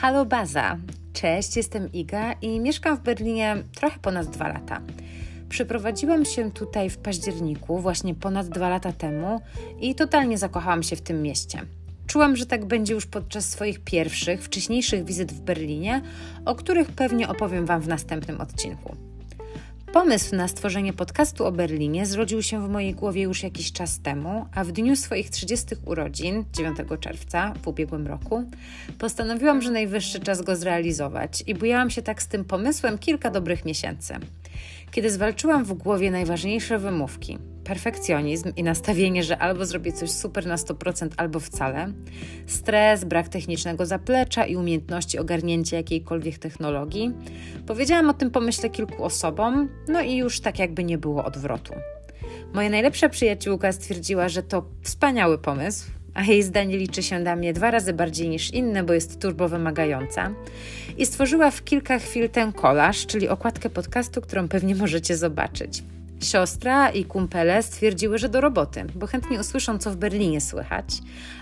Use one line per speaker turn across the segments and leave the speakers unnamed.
Halo Baza! Cześć, jestem Iga i mieszkam w Berlinie trochę ponad dwa lata. Przyprowadziłam się tutaj w październiku, właśnie ponad dwa lata temu, i totalnie zakochałam się w tym mieście. Czułam, że tak będzie już podczas swoich pierwszych, wcześniejszych wizyt w Berlinie, o których pewnie opowiem Wam w następnym odcinku. Pomysł na stworzenie podcastu o Berlinie zrodził się w mojej głowie już jakiś czas temu, a w dniu swoich 30 urodzin, 9 czerwca w ubiegłym roku, postanowiłam, że najwyższy czas go zrealizować i bujałam się tak z tym pomysłem kilka dobrych miesięcy. Kiedy zwalczyłam w głowie najważniejsze wymówki perfekcjonizm i nastawienie, że albo zrobię coś super na 100%, albo wcale, stres, brak technicznego zaplecza i umiejętności ogarnięcia jakiejkolwiek technologii, powiedziałam o tym pomyśle kilku osobom, no i już tak jakby nie było odwrotu. Moja najlepsza przyjaciółka stwierdziła, że to wspaniały pomysł, a jej zdanie liczy się dla mnie dwa razy bardziej niż inne, bo jest turbo wymagająca. I stworzyła w kilka chwil ten kolaż, czyli okładkę podcastu, którą pewnie możecie zobaczyć. Siostra i kumpele stwierdziły, że do roboty, bo chętnie usłyszą, co w Berlinie słychać.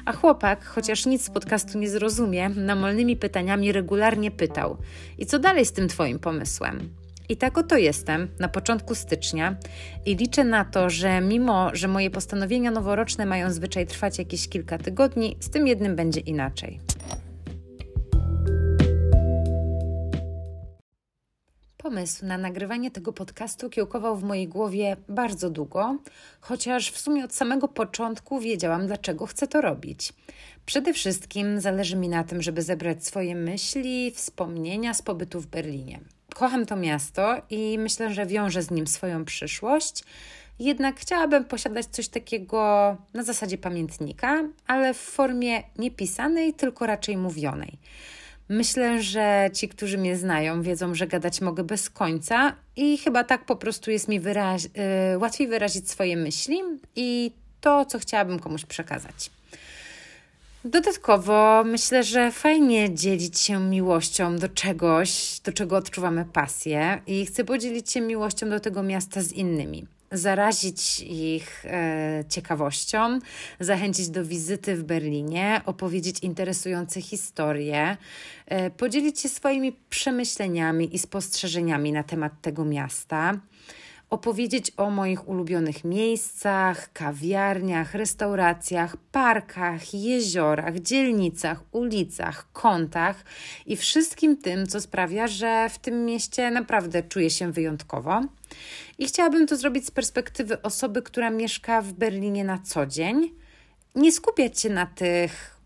A chłopak, chociaż nic z podcastu nie zrozumie, namolnymi pytaniami regularnie pytał: I co dalej z tym Twoim pomysłem? I tak oto jestem na początku stycznia i liczę na to, że mimo, że moje postanowienia noworoczne mają zwyczaj trwać jakieś kilka tygodni, z tym jednym będzie inaczej. Pomysł na nagrywanie tego podcastu kiełkował w mojej głowie bardzo długo, chociaż w sumie od samego początku wiedziałam, dlaczego chcę to robić. Przede wszystkim zależy mi na tym, żeby zebrać swoje myśli, wspomnienia z pobytu w Berlinie. Kocham to miasto i myślę, że wiążę z nim swoją przyszłość. Jednak chciałabym posiadać coś takiego na zasadzie pamiętnika, ale w formie nie pisanej, tylko raczej mówionej. Myślę, że ci, którzy mnie znają, wiedzą, że gadać mogę bez końca i chyba tak po prostu jest mi wyrazi yy, łatwiej wyrazić swoje myśli i to, co chciałabym komuś przekazać. Dodatkowo myślę, że fajnie dzielić się miłością do czegoś, do czego odczuwamy pasję, i chcę podzielić się miłością do tego miasta z innymi. Zarazić ich e, ciekawością, zachęcić do wizyty w Berlinie, opowiedzieć interesujące historie, e, podzielić się swoimi przemyśleniami i spostrzeżeniami na temat tego miasta opowiedzieć o moich ulubionych miejscach, kawiarniach, restauracjach, parkach, jeziorach, dzielnicach, ulicach, kątach i wszystkim tym, co sprawia, że w tym mieście naprawdę czuję się wyjątkowo. I chciałabym to zrobić z perspektywy osoby, która mieszka w Berlinie na co dzień. Nie skupiać się na tych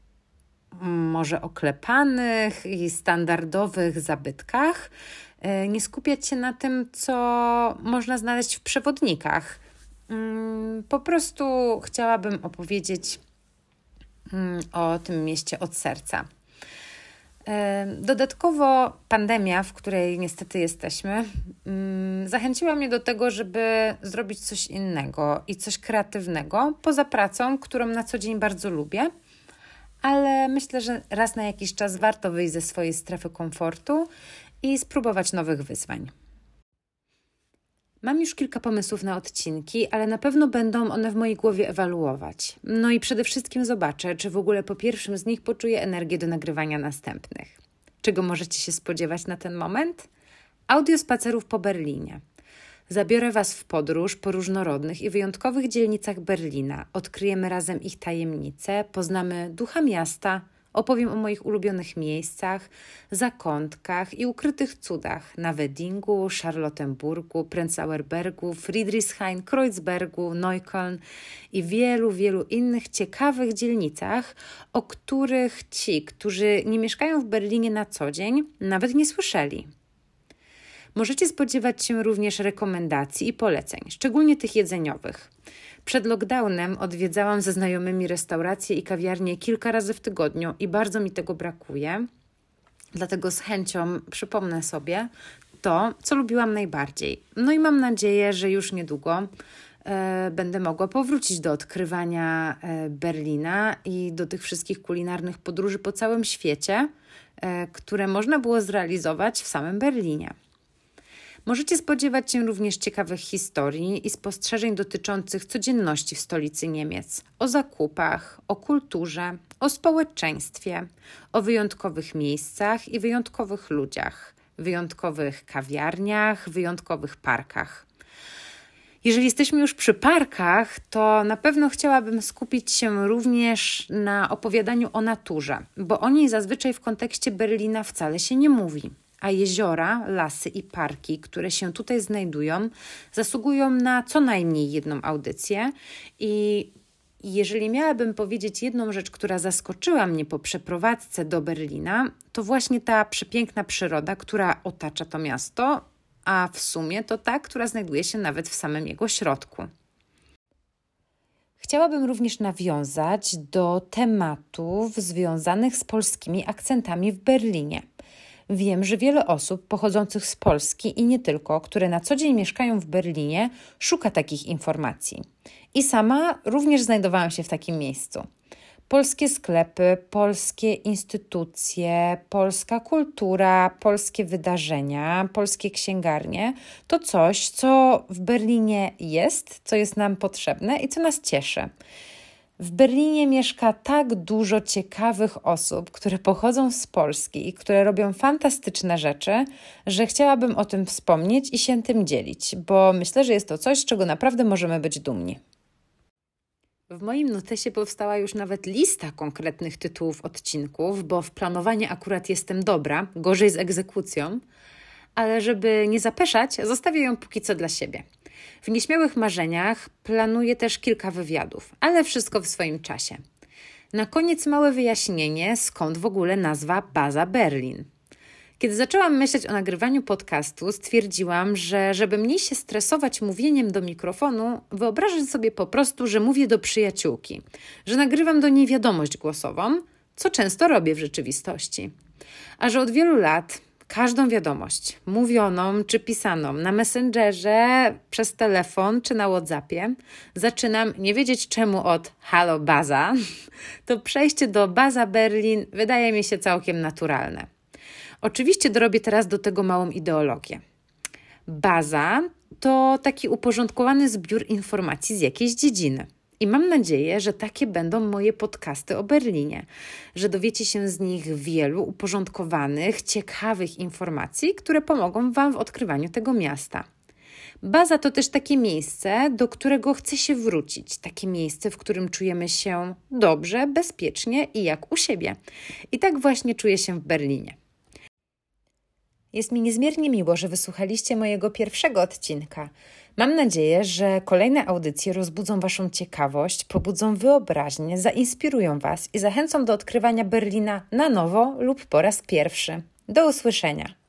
mm, może oklepanych i standardowych zabytkach, nie skupiać się na tym, co można znaleźć w przewodnikach. Mm, po prostu chciałabym opowiedzieć mm, o tym mieście od serca. E, dodatkowo pandemia, w której niestety jesteśmy, mm, zachęciła mnie do tego, żeby zrobić coś innego i coś kreatywnego poza pracą, którą na co dzień bardzo lubię, ale myślę, że raz na jakiś czas warto wyjść ze swojej strefy komfortu i spróbować nowych wyzwań. Mam już kilka pomysłów na odcinki, ale na pewno będą one w mojej głowie ewaluować. No i przede wszystkim zobaczę, czy w ogóle po pierwszym z nich poczuję energię do nagrywania następnych. Czego możecie się spodziewać na ten moment? Audio spacerów po Berlinie. Zabiorę Was w podróż po różnorodnych i wyjątkowych dzielnicach Berlina. Odkryjemy razem ich tajemnice, poznamy ducha miasta, Opowiem o moich ulubionych miejscach, zakątkach i ukrytych cudach na Weddingu, Charlottenburgu, Prenzlauerbergu, Friedrichshain, Kreuzbergu, Neukölln i wielu, wielu innych ciekawych dzielnicach, o których ci, którzy nie mieszkają w Berlinie na co dzień, nawet nie słyszeli. Możecie spodziewać się również rekomendacji i poleceń, szczególnie tych jedzeniowych. Przed lockdownem odwiedzałam ze znajomymi restauracje i kawiarnie kilka razy w tygodniu i bardzo mi tego brakuje. Dlatego z chęcią przypomnę sobie to, co lubiłam najbardziej. No i mam nadzieję, że już niedługo e, będę mogła powrócić do odkrywania e, Berlina i do tych wszystkich kulinarnych podróży po całym świecie, e, które można było zrealizować w samym Berlinie. Możecie spodziewać się również ciekawych historii i spostrzeżeń dotyczących codzienności w stolicy Niemiec, o zakupach, o kulturze, o społeczeństwie, o wyjątkowych miejscach i wyjątkowych ludziach, wyjątkowych kawiarniach, wyjątkowych parkach. Jeżeli jesteśmy już przy parkach, to na pewno chciałabym skupić się również na opowiadaniu o naturze, bo o niej zazwyczaj w kontekście Berlina wcale się nie mówi. A jeziora, lasy i parki, które się tutaj znajdują, zasługują na co najmniej jedną audycję. I jeżeli miałabym powiedzieć jedną rzecz, która zaskoczyła mnie po przeprowadzce do Berlina, to właśnie ta przepiękna przyroda, która otacza to miasto, a w sumie to ta, która znajduje się nawet w samym jego środku. Chciałabym również nawiązać do tematów związanych z polskimi akcentami w Berlinie. Wiem, że wiele osób pochodzących z Polski i nie tylko, które na co dzień mieszkają w Berlinie, szuka takich informacji. I sama również znajdowałam się w takim miejscu polskie sklepy, polskie instytucje, polska kultura, polskie wydarzenia, polskie księgarnie to coś, co w Berlinie jest, co jest nam potrzebne i co nas cieszy. W Berlinie mieszka tak dużo ciekawych osób, które pochodzą z Polski i które robią fantastyczne rzeczy, że chciałabym o tym wspomnieć i się tym dzielić, bo myślę, że jest to coś, z czego naprawdę możemy być dumni. W moim notesie powstała już nawet lista konkretnych tytułów odcinków, bo w planowanie akurat jestem dobra, gorzej z egzekucją, ale żeby nie zapeszać, zostawię ją póki co dla siebie. W nieśmiałych marzeniach planuję też kilka wywiadów, ale wszystko w swoim czasie. Na koniec małe wyjaśnienie, skąd w ogóle nazwa Baza Berlin. Kiedy zaczęłam myśleć o nagrywaniu podcastu, stwierdziłam, że żeby mniej się stresować mówieniem do mikrofonu, wyobrażę sobie po prostu, że mówię do przyjaciółki, że nagrywam do niej wiadomość głosową, co często robię w rzeczywistości. A że od wielu lat każdą wiadomość, mówioną czy pisaną na Messengerze, przez telefon czy na WhatsAppie, zaczynam nie wiedzieć czemu od Halo Baza, to przejście do Baza Berlin wydaje mi się całkiem naturalne. Oczywiście dorobię teraz do tego małą ideologię. Baza to taki uporządkowany zbiór informacji z jakiejś dziedziny. I mam nadzieję, że takie będą moje podcasty o Berlinie, że dowiecie się z nich wielu uporządkowanych, ciekawych informacji, które pomogą Wam w odkrywaniu tego miasta. Baza to też takie miejsce, do którego chce się wrócić, takie miejsce, w którym czujemy się dobrze, bezpiecznie i jak u siebie. I tak właśnie czuję się w Berlinie. Jest mi niezmiernie miło, że wysłuchaliście mojego pierwszego odcinka. Mam nadzieję, że kolejne audycje rozbudzą Waszą ciekawość, pobudzą wyobraźnię, zainspirują Was i zachęcą do odkrywania Berlina na nowo lub po raz pierwszy. Do usłyszenia.